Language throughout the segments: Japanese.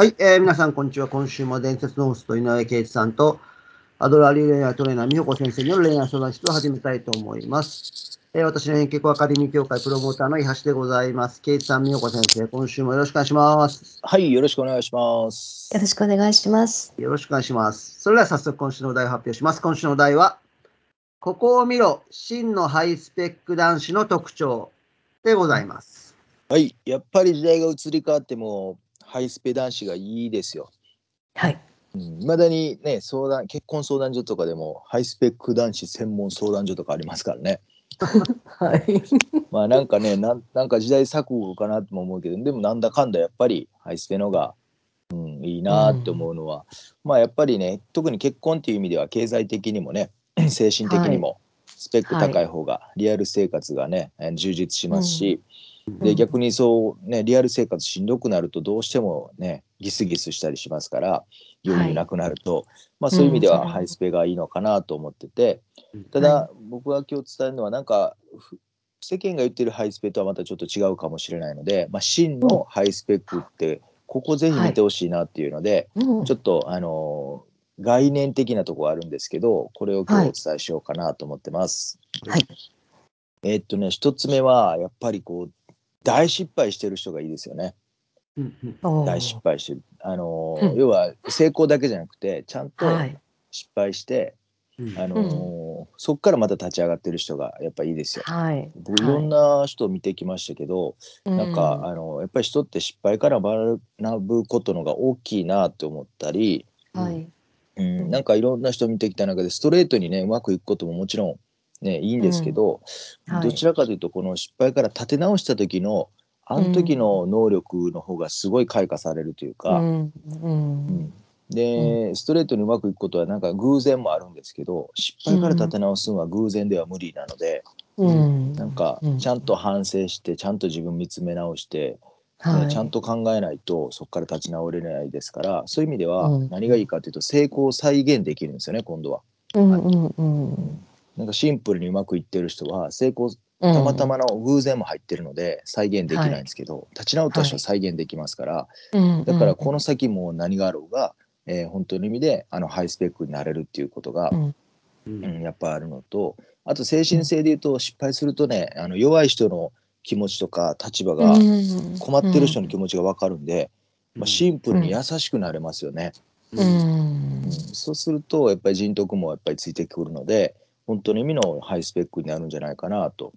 はい、えー皆さん、こんにちは。今週も伝説のホスト、井上圭一さんと、アドラーリー恋愛トレーナー、美穂子先生による恋愛相談室を始めたいと思います。えー私の偏見アカデミー協会プロモーターの伊橋でございます。圭一さん、美穂子先生、今週もよろしくお願いします。はい、よろしくお願いします。よろしくお願いします。よろしくお願いします。それでは早速、今週のお題を発表します。今週のお題は、ここを見ろ、真のハイスペック男子の特徴でございます。はい、やっぱり時代が移り変わっても、ハイスペ男子がいいですよ。はい。いまだにね、相談、結婚相談所とかでも、ハイスペック男子専門相談所とかありますからね。はい。まあなんかね、なんなんか時代錯誤かなとも思うけど、でもなんだかんだやっぱりハイスペのが、うん、いいなって思うのは、まあやっぱりね、特に結婚っていう意味では経済的にもね、精神的にもスペック高い方が、リアル生活がね、えー充実しますし、で逆にそうねリアル生活しんどくなるとどうしてもねギスギスしたりしますから余裕なくなると、まあそういう意味ではうんハイスペがいいのかなと思ってて、ただ、僕が今日伝えるのはなんかふ世間が言ってるハイスペとはまたちょっと違うかもしれないので、まあ、真のハイスペックってここぜひ見てほしいなっていうので、うん。ちょっとあのー概念的なところあるんですけどこれを今日お伝えしようかなと思ってます。はい。えーっとね一つ目はやっぱりこう大失敗してる人がいいですよね。大失敗してる。あのーうん要は成功だけじゃなくてちゃんとはい。失敗して、うんあのーそこからまた立ち上がってる人がやっぱいいですよ。はい。僕いろんな人を見てきましたけど、なんか、あのやっぱり人って失敗から学ぶことのが大きいなって思ったり、はい。うんうんなんかいろんな人見てきた中でストレートにねうまくいくことももちろんねいいんですけど、はいどちらかというとこの失敗から立て直した時のあの時の能力の方がすごい開花されるというか、うん。ううんん。で、ストレートにうまくいくことはなんか偶然もあるんですけど失敗から立て直すのは偶然では無理なので、うん。なんかうちゃんと反省してちゃんと自分見つめ直して、ねはい。ちゃんと考えないとそこから立ち直れないですからそういう意味ではうん何がいいかというと成功を再現できるんですよね今度は。うん。うん。うん。なんかシンプルにうまくいってる人は成功たたまたまの偶然も入ってるので再現できないんですけど、立ち直った人は再現できますから、だからこの先も何があろうが、えー本当の意味であのハイスペックになれるっていうことが、うん。うん。うんやっぱあるのとあと精神性で言うと失敗するとねあの弱い人の気持ちとか立場が困ってる人の気持ちが分かるんで、まあ、シンプルに優しくなれますよね。う。ん。うん。そうするとやっぱり人徳もやっぱりついてくるので本当の意味のハイスペックになるんじゃないかなと。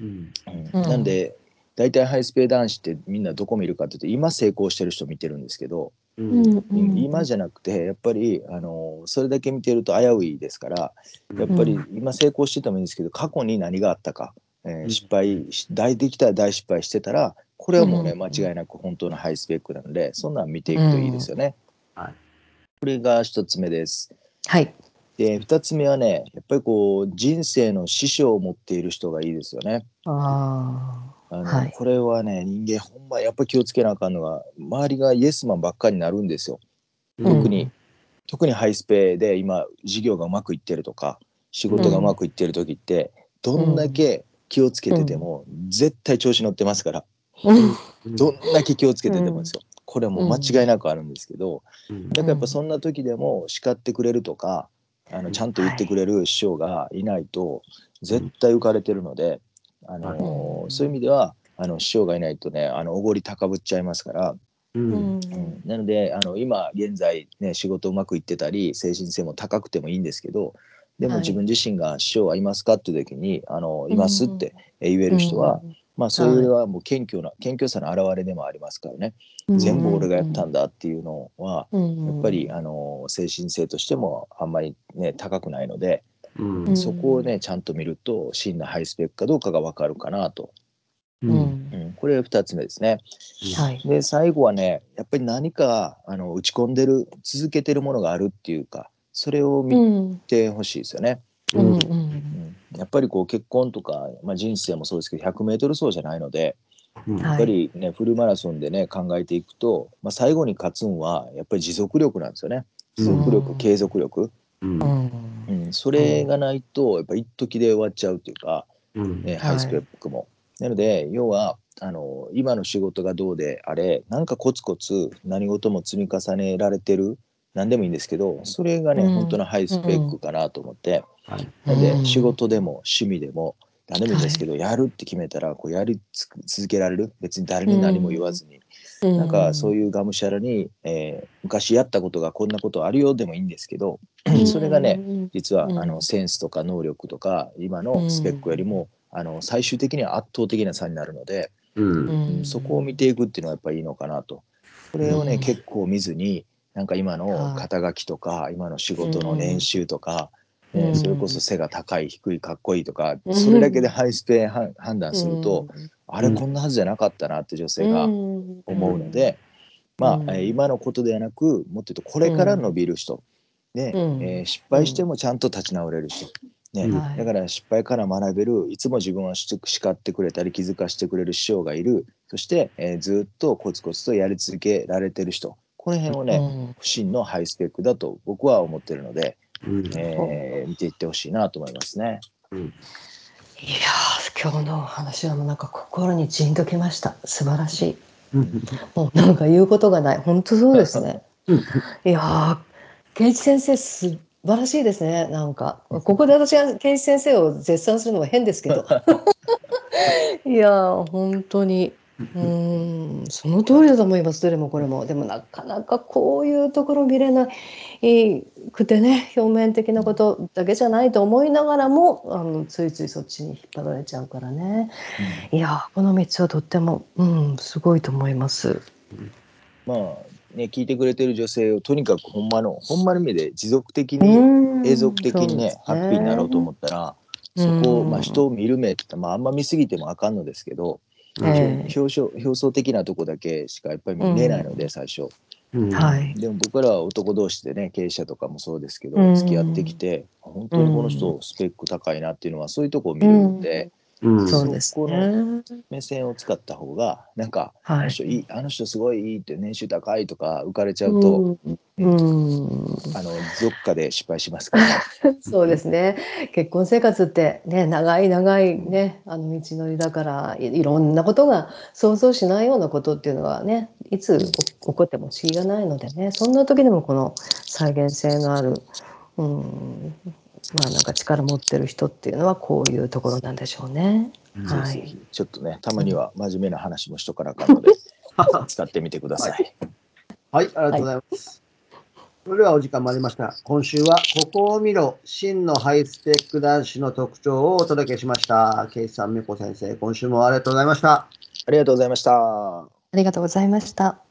うん。なんで大体ハイスペ男子ってみんなどこ見るかっていうと今成功してる人見てるんですけど、うん。今じゃなくてやっぱりあのそれだけ見てると危ういですからやっぱり今成功しててもいいんですけど過去に何があったか、えーうん。失敗し大できたら大失敗してたらこれはもうねうん。間違いなく本当のハイスペックなのでそんなん見ていくといいですよね。はい。これが一つ目です。はい。で二つ目はねやっぱりこう人生の師匠を持っている人がいいですよね。ああのはい。これはね人間ほんまやっぱ気をつけなあかんのが周りがイエスマンばっかりになるんですよ。うん。特に、特にハイスペで今事業がうまくいってるとか仕事がうまくいってる時って、どんだけ気をつけてても、絶対調子乗ってますから。どんだけ気をつけててもですよ、これはもう間違いなくあるんですけど、うん。だからやっぱそんな時でも叱ってくれるとかあのちゃんと言ってくれる師匠がいないと絶対浮かれてるので、あのうんそういう意味ではあの師匠がいないとねあのおごり高ぶっちゃいますから。うん。うん。なのであの今現在ね仕事うまくいってたり精神性も高くてもいいんですけどでもはい。自分自身が師匠はいますかっていう時に「あのいます」って言える人は、まあそれはもう謙虚な謙虚さの表れでもありますからね、全部俺がやったんだっていうのは、ややっぱりあの精神性としてもあんまりね高くないので、うんうんそこをねちゃんと見ると真なハイスペックかどうかが分かるかなと、ううんん。うん、これ2つ目ですね。はい。で最後はねやっぱり何かあの打ち込んでる続けてるものがあるっていうかそれを見ん。てほしいですよね。うん。うん。うんやっぱりこう結婚とか、まあ、人生もそうですけど 100m 走じゃないのでうん。やっぱりね、フルマラソンでね考えていくと、まあ、最後に勝つんはやっぱり持続力なんですよね。持続力、うん。継続力、うん。うん。うん、それがないとやっぱ一時で終わっちゃうっていうか、うん。ね、はい。ハイスペックも。なので要はあの今の仕事がどうであれなんかコツコツ何事も積み重ねられてる何でもいいんですけどそれがね、うん。本当のハイスペックかなと思って、はい。なんでうん。仕事でも趣味でも何でもいいんですけど、やるって決めたらこうやり続けられる？別に誰に何も言わずに、なんかそういいうがむしゃらに、えー昔やったことがこんなことあるよでもいいんですけど、うん。それがねうん。実は、うん。あのセンスとか能力とか今のスペックよりも、あの最終的には圧倒的な差になるので、うん。うん。そこを見ていくっていうのはやっぱりいいのかなと。それをね、うん。結構見ずになんか今のはい。肩書きとか、今の仕事の年収とか、ねうん。それこそ背が高い低いかっこいいとか、うん。それだけでハイスペは判断すると、うん。あれこんなはずじゃなかったなって女性が思うので、まあ、今のことではなくもっと言うとこれから伸びる人、ねうん。えー失敗してもちゃんと立ち直れる人、ねだから失敗から学べるいつも自分をし叱ってくれたり気づかしてくれる師匠がいる。そして、えーずっとコツコツとやり続けられてる人この辺をね、うん。真のハイスペックだと僕は思ってるので、うん。えー見ていってほしいなと思いますね。いやー今日のお話はもうなんか心にじんときました。素晴らしい。うん。もうなんか言うことがない。本当そうですね。うん。いやー圭一先生素晴らしいですね。なんか。ここで私が圭一先生を絶賛するのも変ですけど。いやー本当にうーん。その通りだと思いますどれもこれも。でもなかなかこういうところ見れないくてね表面的なことだけじゃないと思いながらもあのついついそっちに引っ張られちゃうからね。いやーこの3つはとっても、うん、すごいと思います。まあね聞いてくれてる女性をとにかくほんまのほんまの意味で持続的に永続的にねハッピーになろうと思ったらそこを、まあ、人を見る目って、まあ、あんま見すぎてもあかんのですけど、ええ。表象表層的なとこだけしかやっぱり見れないので、最初。うん。はい。でも僕らは男同士でね経営者とかもそうですけど、うん。付き合ってきて本当にこの人スペック高いなっていうのはそういうとこを見るんで、うん。そうですそこね。目線を使った方がなんか、はい。あの人いいあの人すごいいいって年収高いとか浮かれちゃうと、うんうんあのどっかで失敗しますから。そうですね結婚生活ってね長い長いねあの道のりだからいいろんなことが想像しないようなことっていうのはねいつ起起こっても不思議がないのでねそんな時でもこの再現性のある、うん、まあなんか力持ってる人っていうのはこういうところなんでしょうね。ぜはいちょっとねたまには真面目な話もしとかなあかんので使ってみてください。はい、ありがとうございます。それではお時間もありました。今週は、ここを見ろ、真のハイスペック男子の特徴をお届けしました。ケイさん、みこ先生、今週もありがとうございました。ありがとうございました。ありがとうございました。